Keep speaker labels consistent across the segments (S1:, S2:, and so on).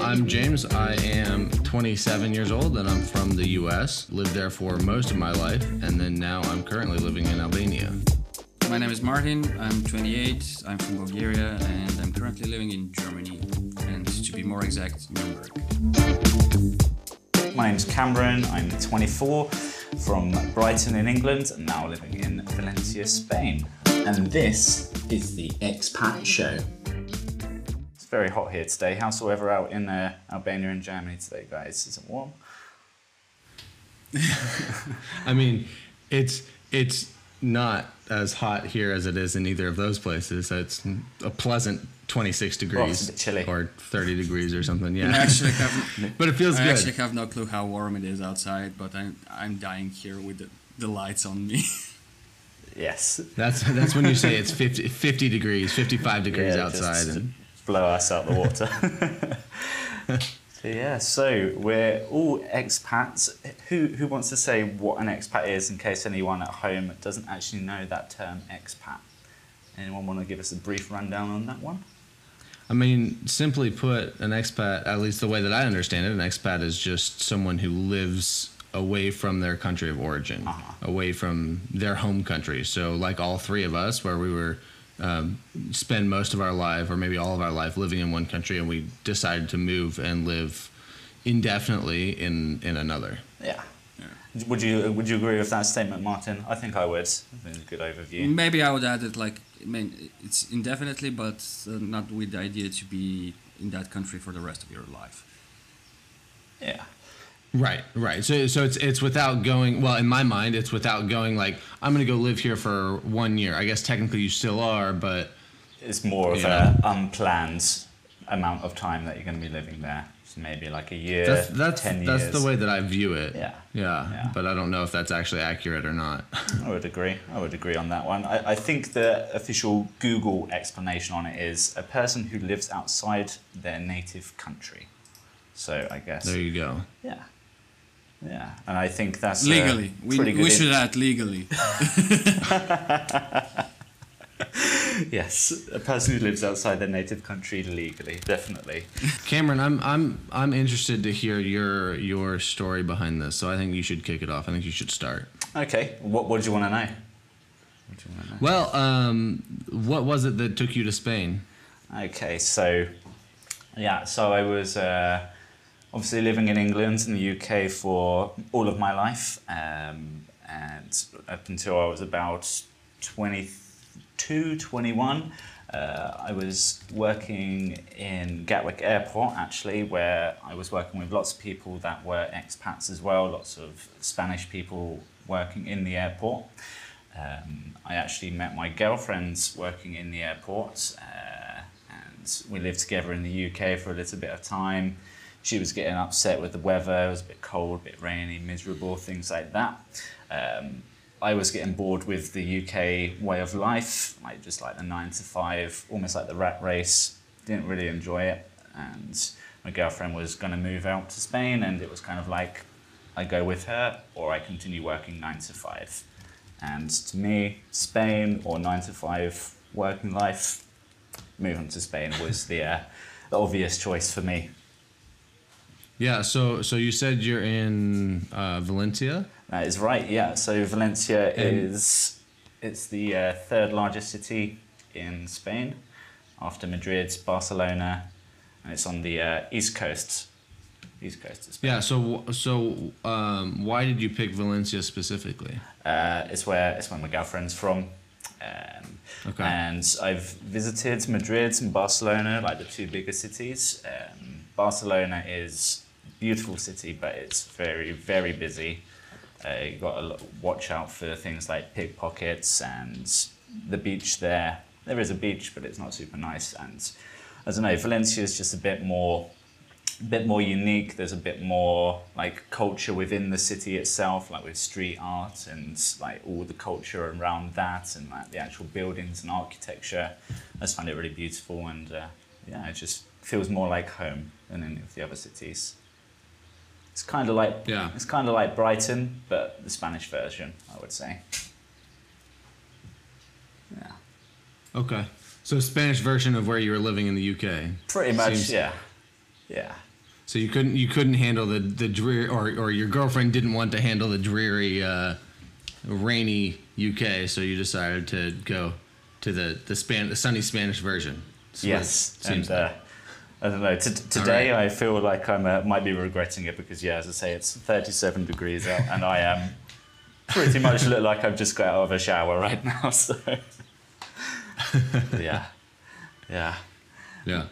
S1: I'm James. I am 27 years old and I'm from the US. Lived there for most of my life and then now I'm currently living in Albania.
S2: My name is Martin. I'm 28. I'm from Bulgaria and I'm currently living in Germany. And to be more exact, Nuremberg.
S3: My name's Cameron. I'm 24 from Brighton in England and now living in Valencia, Spain.
S4: And this is the Expat Show.
S3: It's very hot here today. How's the weather out in uh, Albania and Germany today, guys? Is it warm?
S1: I mean, it's it's not as hot here as it is in either of those places. It's a pleasant 26 degrees
S3: a bit chilly.
S1: or 30 degrees or something.
S2: I
S1: Yeah.
S2: actually have,
S1: But it feels
S2: I
S1: good.
S2: actually have no clue how warm it is outside, but I'm, I'm dying here with the, the lights on me.
S3: Yes.
S1: That's that's when you say it's 50, 50 degrees, 55 degrees
S3: Yeah,
S1: outside and
S3: blow us out the water. so yeah, so we're all expats. Who who wants to say what an expat is in case anyone at home doesn't actually know that term expat? Anyone want to give us a brief rundown on that one?
S1: I mean, simply put, an expat, at least the way that I understand it, an expat is just someone who lives away from their country of origin,
S3: Uh-huh.
S1: away from their home country. So, like all three of us, where we were um, spend most of our life, or maybe all of our life, living in one country, and we decided to move and live indefinitely in in another.
S3: Yeah. Would you would you agree with that statement, Martin? I think I would. I think it's a good overview.
S2: Maybe I would add it like, I mean, it's indefinitely, but uh, not with the idea to be in that country for the rest of your life.
S3: Yeah.
S1: Right, right. So, so it's it's without going. Well, in my mind, it's without going like I'm going to go live here for one year. I guess technically you still are, but
S3: It's more of an unplanned amount of time that you're going to be living there. So maybe like a year,
S1: that's that's
S3: ten
S1: that's
S3: years.
S1: the way that I view it.
S3: Yeah.
S1: yeah,
S3: Yeah.
S1: But I don't know if that's actually accurate or not.
S3: I would agree. I would agree on that one. I, I think the official Google explanation on it is a person who lives outside their native country. So I guess.
S1: there you go.
S3: yeah. Yeah, and I think that's a
S2: Legally. We,
S3: good
S2: we
S3: in-
S2: should add legally.
S3: Yes, a person who lives outside their native country legally, definitely.
S1: Cameron, I'm I'm I'm interested to hear your your story behind this. So I think you should kick it off. I think you should start.
S3: Okay, what what do you want to know? What do you want to know?
S1: Well, um, what was it that took you to Spain?
S3: Okay, so yeah, so I was uh, obviously living in England and the UK for all of my life, um, and up until I was about 22, 21. Uh, I was working in Gatwick Airport actually, where I was working with lots of people that were expats as well, lots of Spanish people working in the airport. Um, I actually met my girlfriends working in the airport, uh, and we lived together in the UK for a little bit of time. She was getting upset with the weather, it was a bit cold, a bit rainy, miserable, things like that. Um, I was getting bored with the UK way of life, like just like the nine to five, almost like the rat race. Didn't really enjoy it, and my girlfriend was going to move out to Spain, and it was kind of like I go with her or I continue working nine to five. And to me, Spain or nine to five working life, moving to Spain was the, uh, the obvious choice for me.
S1: Yeah. So so you said you're in uh, Valencia.
S3: That is right, yeah. So Valencia
S1: And-
S3: is it's the uh, third largest city in Spain, after Madrid, Barcelona, and it's on the uh, east coast. East coast of Spain.
S1: Yeah. So so um, why did you pick Valencia specifically?
S3: Uh, it's where it's where my girlfriend's from. Um,
S1: Okay.
S3: And I've visited Madrid and Barcelona, like the two bigger cities. Um, Barcelona is beautiful city, but it's very, very busy. Uh, you got to watch out for things like pickpockets and the beach there. There is a beach, but it's not super nice. And I don't know, Valencia is just a bit more a bit more unique. There's a bit more like culture within the city itself, like with street art and like all the culture around that, and like the actual buildings and architecture. I just find it really beautiful, and uh, yeah, it just feels more like home than any of the other cities. It's kind of like
S1: Yeah.
S3: it's kind of like Brighton, but the Spanish version, I would say. Yeah.
S1: Okay. So Spanish version of where you were living in the UK.
S3: Pretty much,
S1: Seems-
S3: yeah, yeah.
S1: So you couldn't you couldn't handle the the dreary or or your girlfriend didn't want to handle the dreary, uh, rainy UK. So you decided to go to the the span the sunny Spanish version. That's
S3: Yes,
S1: it seems
S3: and uh, I don't know. T- today, I feel like I uh, might be regretting it because, yeah, as I say, it's 37 degrees out, and I am pretty much look like I've just got out of a shower right now. So, yeah, yeah.
S1: yeah.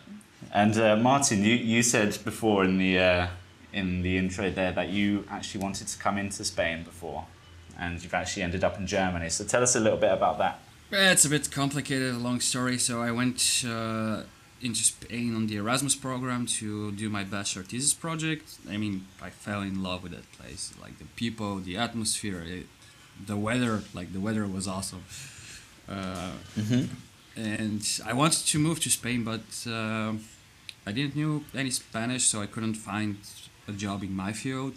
S3: And uh, Martin, you, you said before in the uh, in the intro there that you actually wanted to come into Spain before, and you've actually ended up in Germany. So tell us a little bit about that.
S2: It's a bit complicated, a long story. So I went uh, into Spain on the Erasmus program to do my bachelor thesis project. I mean, I fell in love with that place. Like the people, the atmosphere, it, the weather. Like the weather was awesome. Uh, And I wanted to move to Spain, but uh, I didn't know any Spanish, so I couldn't find a job in my field.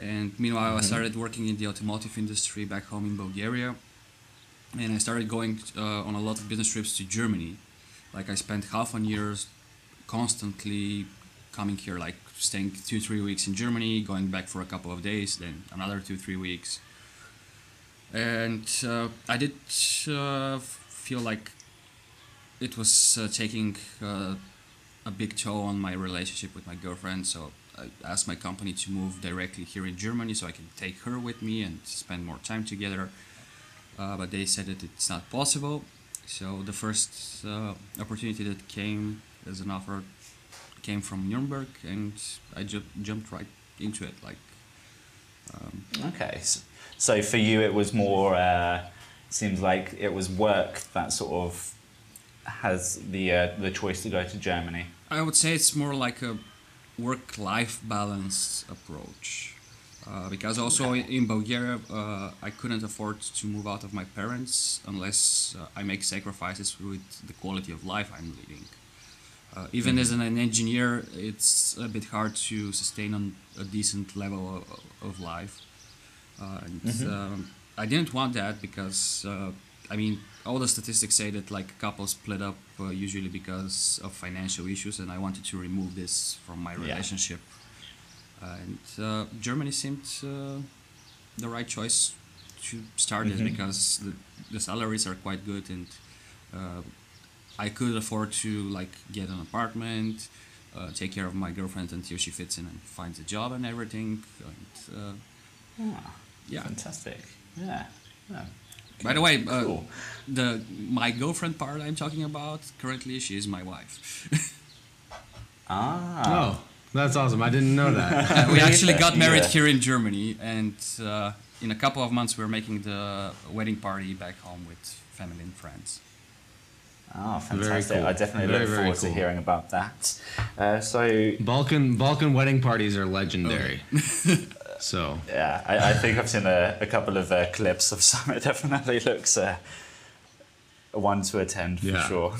S2: And meanwhile, I started working in the automotive industry back home in Bulgaria and I started going uh, on a lot of business trips to Germany. Like I spent half a year constantly coming here, like staying two three weeks in Germany, going back for a couple of days, then another two three weeks. And uh, I did uh, feel like it was uh, taking uh, a big toll on my relationship with my girlfriend. So I asked my company to move directly here in Germany so I can take her with me and spend more time together uh, but they said that it's not possible. So the first uh, opportunity that came as an offer came from Nuremberg, and I ju- jumped right into it. Like, um,
S3: Okay, so, so for you, it was more. Uh, seems like it was work that sort of has the uh, the choice to go to Germany.
S2: I would say it's more like a work-life balance approach. Uh, because also in, Bulgaria, uh, I couldn't afford to move out of my parents unless uh, I make sacrifices with the quality of life I'm leading. Uh, even as an, engineer, it's a bit hard to sustain on a decent level of, of life. Uh, and um, I didn't want that because, uh, I mean, all the statistics say that like couples split up uh, usually because of financial issues, and I wanted to remove this from my
S3: Yeah.
S2: Relationship. And uh, Germany seemed uh, the right choice to start it because the, the salaries are quite good and uh, I could afford to like get an apartment, uh, take care of my girlfriend until she fits in and finds a job and everything. And, uh,
S3: Ah,
S2: yeah.
S3: fantastic. Yeah. yeah.
S2: By the way, uh,
S3: Cool.
S2: the my girlfriend part I'm talking about currently she is my wife.
S3: Ah.
S1: Oh, that's awesome! I didn't know that.
S2: Uh, we actually got married
S3: Yeah.
S2: here in Germany, and uh, in a couple of months we're making the wedding party back home with family and friends.
S3: Ah,
S1: Very
S3: fantastic.
S1: cool.
S3: I definitely
S1: Very,
S3: look
S1: very
S3: forward
S1: cool.
S3: to hearing about that. Uh, so,
S1: Balkan Balkan wedding parties are legendary. so
S3: yeah, I, I think I've seen a, a couple of uh, clips of some. It definitely looks uh, a one to attend for
S1: Yeah.
S3: sure.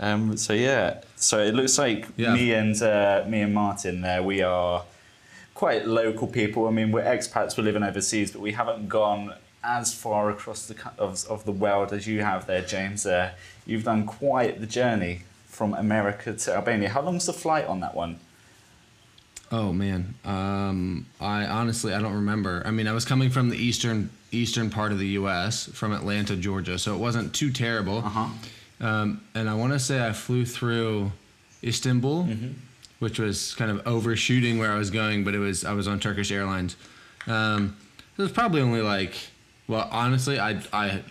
S3: Um, so yeah, so it looks like
S1: Yeah.
S3: me and uh, me and Martin there, we are quite local people. I mean, we're expats, we're living overseas, but we haven't gone as far across the of, of the world as you have there, James. Uh, you've done quite the journey from America to Albania. How long's the flight on that one?
S1: Oh man, um, I honestly I don't remember. I mean, I was coming from the eastern eastern part of the U.S. from Atlanta, Georgia, so it wasn't too terrible.
S3: Uh huh.
S1: Um, and I want to say I flew through Istanbul, which was kind of overshooting where I was going, but it was I was on Turkish Airlines. Um, it was probably only like, well, honestly, I I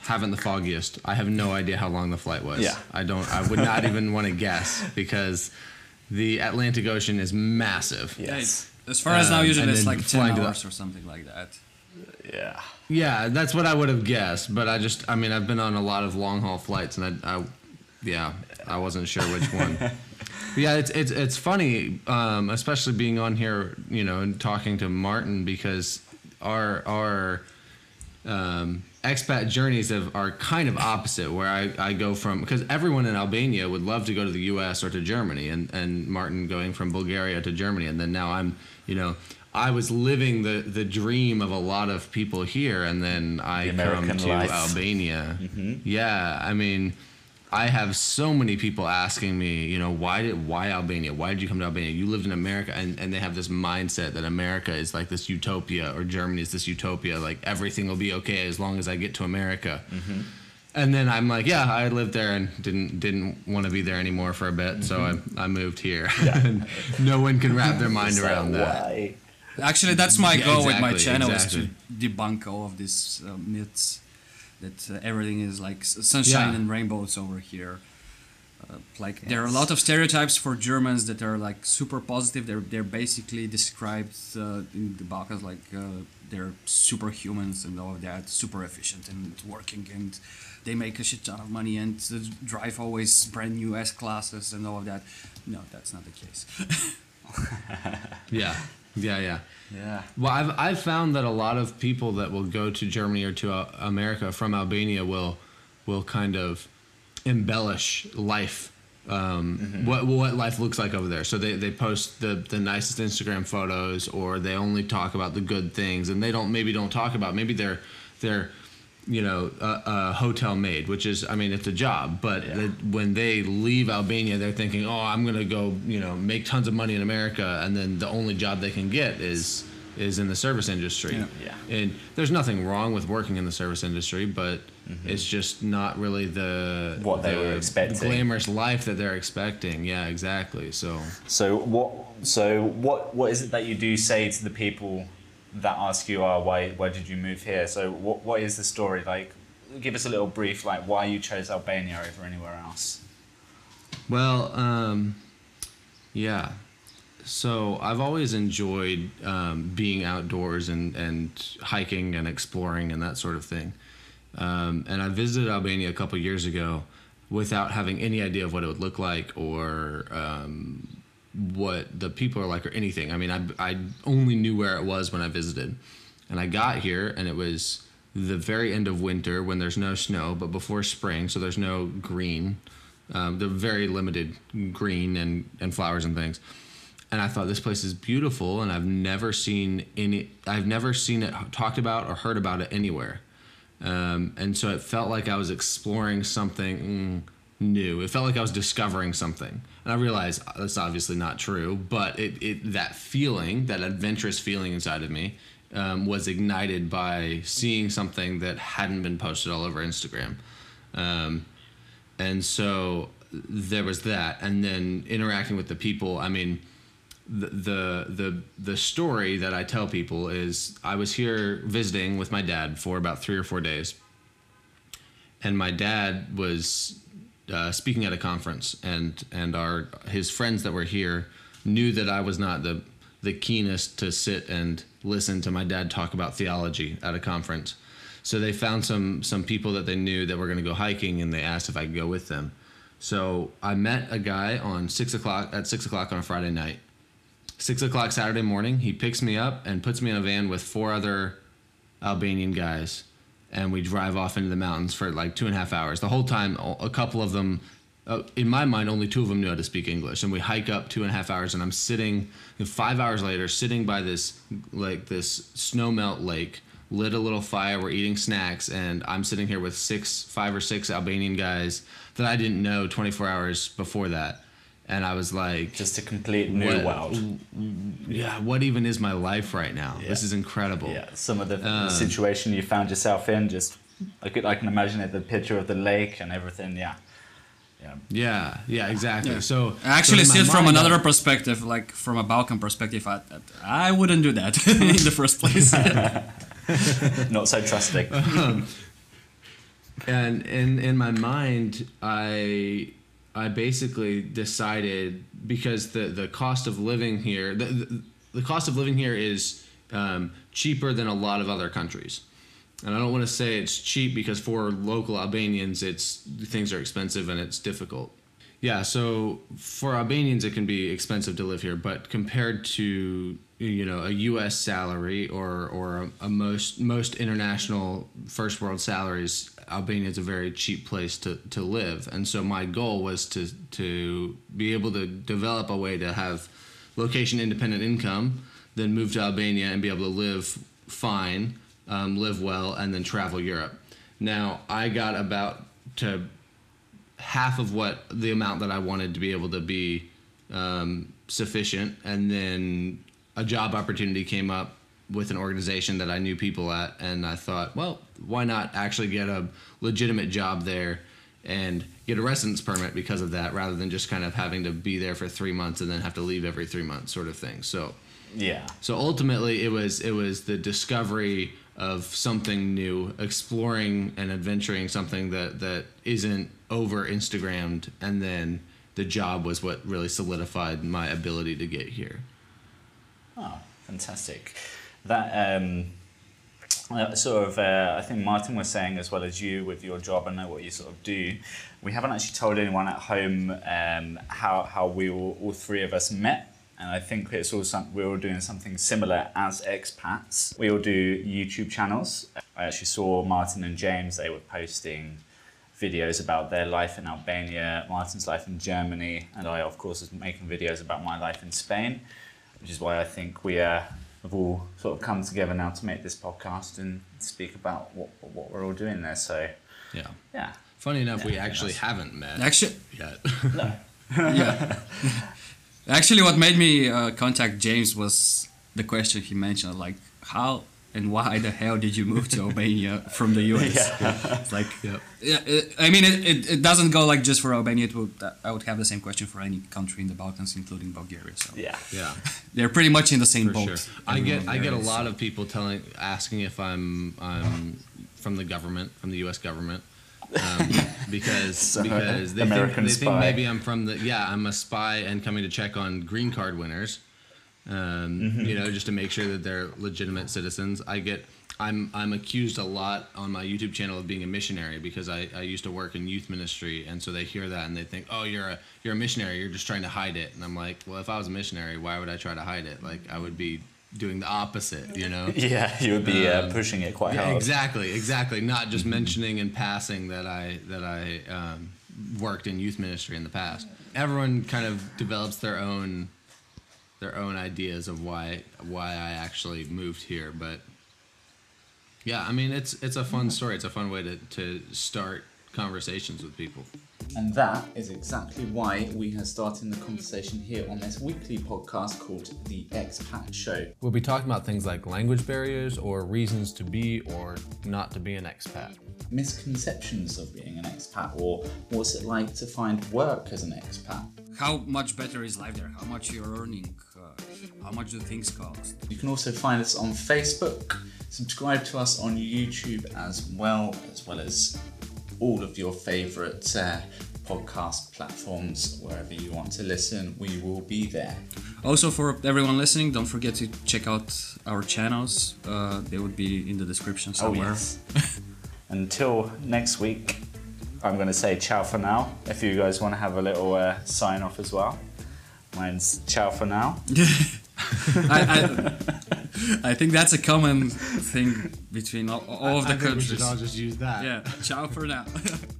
S1: haven't the foggiest. I have no idea how long the flight was.
S3: Yeah.
S1: I don't. I would not even want to guess because the Atlantic Ocean is massive.
S3: Yes.
S2: As far as now,
S1: Um,
S2: usually
S1: and
S2: it's like ten
S1: flying to the-
S2: hours or something like that.
S3: Yeah.
S1: Yeah, that's what I would have guessed, but I just, I mean, I've been on a lot of long haul flights, and I, I yeah, I wasn't sure which one. Yeah, it's it's it's funny, um, especially being on here, you know, and talking to Martin because our our um, expat journeys have, are kind of opposite. Where I, I go from because everyone in Albania would love to go to the U.S. or to Germany, and and Martin going from Bulgaria to Germany, and then now I'm, you know, I was living the the dream of a lot of people here, and then I
S3: The
S1: come to
S3: life.
S1: Albania. Mm-hmm. Yeah, I mean, I have so many people asking me, you know, why did why Albania? Why did you come to Albania? You lived in America, and and they have this mindset that America is like this utopia, or Germany is this utopia. Like everything will be okay as long as I get to America. Mm-hmm. And then I'm like, yeah, I lived there and didn't didn't want to be there anymore for a bit, so mm-hmm. I, I moved here. and no one can wrap their mind around that.
S3: why?
S2: Actually, that's my
S1: Yeah,
S2: goal with my channel
S1: exactly.
S2: is to debunk all of these uh, myths that uh, everything is like sunshine
S1: Yeah.
S2: and rainbows over here. Uh, like there are a lot of stereotypes for Germans that are like super positive. They're they're basically described uh, in the Balkans like uh, they're superhumans and all of that, super efficient and working and they make a shit ton of money and uh, drive always brand new S classes and all of that. No, that's not the case.
S1: Yeah, yeah, yeah.
S3: Yeah.
S1: Well, I've I've found that a lot of people that will go to Germany or to uh, America from Albania will will kind of embellish life. Um, What what life looks like over there. So they, they post the, the nicest Instagram photos, or they only talk about the good things, and they don't maybe don't talk about maybe they're they're you know a, a hotel maid, which is I mean it's a job, but
S3: Yeah.
S1: the, when they leave Albania, they're thinking, oh, I'm gonna go you know make tons of money in America, and then the only job they can get is is in the service industry.
S2: Yeah.
S3: Yeah.
S1: And there's nothing wrong with working in the service industry, but
S3: Mm-hmm.
S1: it's just not really the
S3: What they
S1: the
S3: were expecting.
S1: glamorous life that they're expecting. Yeah, exactly. So
S3: So what? So what? What is it that you do say to the people that ask you, "Oh, why? Why did you move here?" So what? What is the story like? Give us a little brief, like why you chose Albania over anywhere else.
S1: Well, um, yeah. So I've always enjoyed um, being outdoors and, and hiking and exploring and that sort of thing. Um, and I visited Albania a couple years ago without having any idea of what it would look like or um, what the people are like or anything. I mean, I, I only knew where it was when I visited. And I got here and it was the very end of winter when there's no snow, but before spring, so there's no green. Um, the very limited green and, and flowers and things. And I thought this place is beautiful, and I've never seen any. I've never seen it talked about or heard about it anywhere. Um, and so it felt like I was exploring something mm, new. It felt like I was discovering something. And I realized uh, that's obviously not true, but it, it that feeling, that adventurous feeling inside of me, um, was ignited by seeing something that hadn't been posted all over Instagram. Um, and so there was that and then interacting with the people i mean the, the the the story that i tell people is i was here visiting with my dad for about three or four days and my dad was uh, speaking at a conference and and our his friends that were here knew that i was not the the keenest to sit and listen to my dad talk about theology at a conference. So they found some some people that they knew that were going to go hiking and they asked if i could go with them. So i met a guy on six o'clock at six o'clock on a friday night. Six o'clock saturday morning he picks me up and puts me in a van with four other albanian guys and we drive off into the mountains for like two and a half hours. The whole time, a couple of them, uh, in my mind, only two of them knew how to speak English. And we hike up two and a half hours, and I'm sitting five hours later, sitting by this like this snow melt lake, lit a little fire. We're eating snacks, and I'm sitting here with six, five or six Albanian guys that I didn't know 24 hours before that. And I was like,
S3: Just a complete new
S1: What-
S3: world.
S1: yeah, what even is my life right now? This is incredible.
S3: Yeah, some of the
S1: Uh.
S3: situation you found yourself in, just I could I can imagine it, the picture of the lake and everything. Yeah, yeah.
S1: Yeah, yeah, exactly.
S2: Yeah.
S1: So
S2: actually
S1: so
S2: see it from
S1: mind,
S2: another perspective, like from a Balkan perspective. I, I wouldn't do that in the first place.
S3: Not so trusting.
S1: and in in my mind i i basically decided because the the cost of living here the the, the cost of living here is um, cheaper than a lot of other countries. And i don't want to say it's cheap because for local albanians it's things are expensive and it's difficult. Yeah so for albanians it can be expensive to live here but compared to you know a us salary or or a, a most most international first world salaries albania is a very cheap place to to live and so my goal was to to be able to develop a way to have location independent income then move to Albania and be able to live fine, um, live well, and then travel Europe. Now I got about to half of what the amount that I wanted to be able to be um, sufficient, and then a job opportunity came up with an organization that I knew people at, and I thought, well, why not actually get a legitimate job there and get a residence permit because of that, rather than just kind of having to be there for three months and then have to leave every three months, sort of thing. So.
S3: Yeah.
S1: So ultimately, it was it was the discovery of something new, exploring and adventuring something that that isn't over Instagrammed, and then the job was what really solidified my ability to get here.
S3: Oh, fantastic. That um, uh, sort of, uh, I think Martin was saying as well as you with your job and know what you sort of do. We haven't actually told anyone at home um, how how we all, all three of us met. And I think it's all some, we're all doing something similar as expats. We all do YouTube channels. I actually saw Martin and James, they were posting videos about their life in Albania, Martin's life in Germany, and I, of course, was making videos about my life in Spain, which is why I think we uh, have all sort of come together now to make this podcast and speak about what, what we're all doing there. So,
S1: Yeah.
S3: yeah.
S1: Funny enough, we actually
S3: nice.
S1: haven't met
S2: Actually,
S1: yet.
S3: No.
S2: yeah. Actually, what made me uh, contact James was the question he mentioned, like how and why the hell did you move to Albania from the US? It's like,
S1: Yep.
S2: yeah, it, I mean, it, it, it doesn't go like just for Albania. It would, I would have the same question for any country in the Balkans, including Bulgaria. So
S3: Yeah.
S1: yeah.
S2: they're pretty much in the same
S1: For
S2: boat.
S1: sure. I get I get a lot
S2: so-
S1: of people telling asking if I'm I'm from the government, from the U.S. government, um, because
S3: So,
S1: because they
S3: American
S1: think, they think maybe I'm from the yeah I'm a spy and coming to check on green card winners, um,
S3: Mm-hmm.
S1: you know just to make sure that they're legitimate citizens. I get. I'm I'm accused a lot on my YouTube channel of being a missionary because I, I used to work in youth ministry and so they hear that and they think oh you're a you're a missionary you're just trying to hide it and I'm like well if I was a missionary why would I try to hide it like I would be doing the opposite you know
S3: Yeah, you would be uh,
S1: Um,
S3: pushing it quite
S1: yeah,
S3: hard.
S1: exactly exactly not just mentioning in passing that I that I um, worked in youth ministry in the past everyone kind of develops their own their own ideas of why why I actually moved here but yeah I mean it's it's a fun story it's a fun way to, to start conversations with people
S4: And that is exactly why we are starting the conversation here on this weekly podcast called The Expat Show.
S1: we'll be talking about things like language barriers or reasons to be or not to be an expat
S4: Misconceptions of being an expat, or what's it like to find work as an expat?
S2: How much better is life there? How much you're earning? Uh, how much do things cost?
S4: You can also find us on Facebook, subscribe to us on YouTube as well, as well as all of your favourite uh, podcast platforms. Wherever you want to listen, we will be there.
S2: Also, for everyone listening, don't forget to check out our channels. Uh, they would be in the description somewhere.
S3: Oh, yes. Until next week, I'm going to say ciao for now. If you guys want to have a little uh, sign off as well, mine's ciao for now.
S2: I, I, I think that's a common thing between all, all of the countries.
S1: I think we should all just use that
S2: Yeah, ciao for now.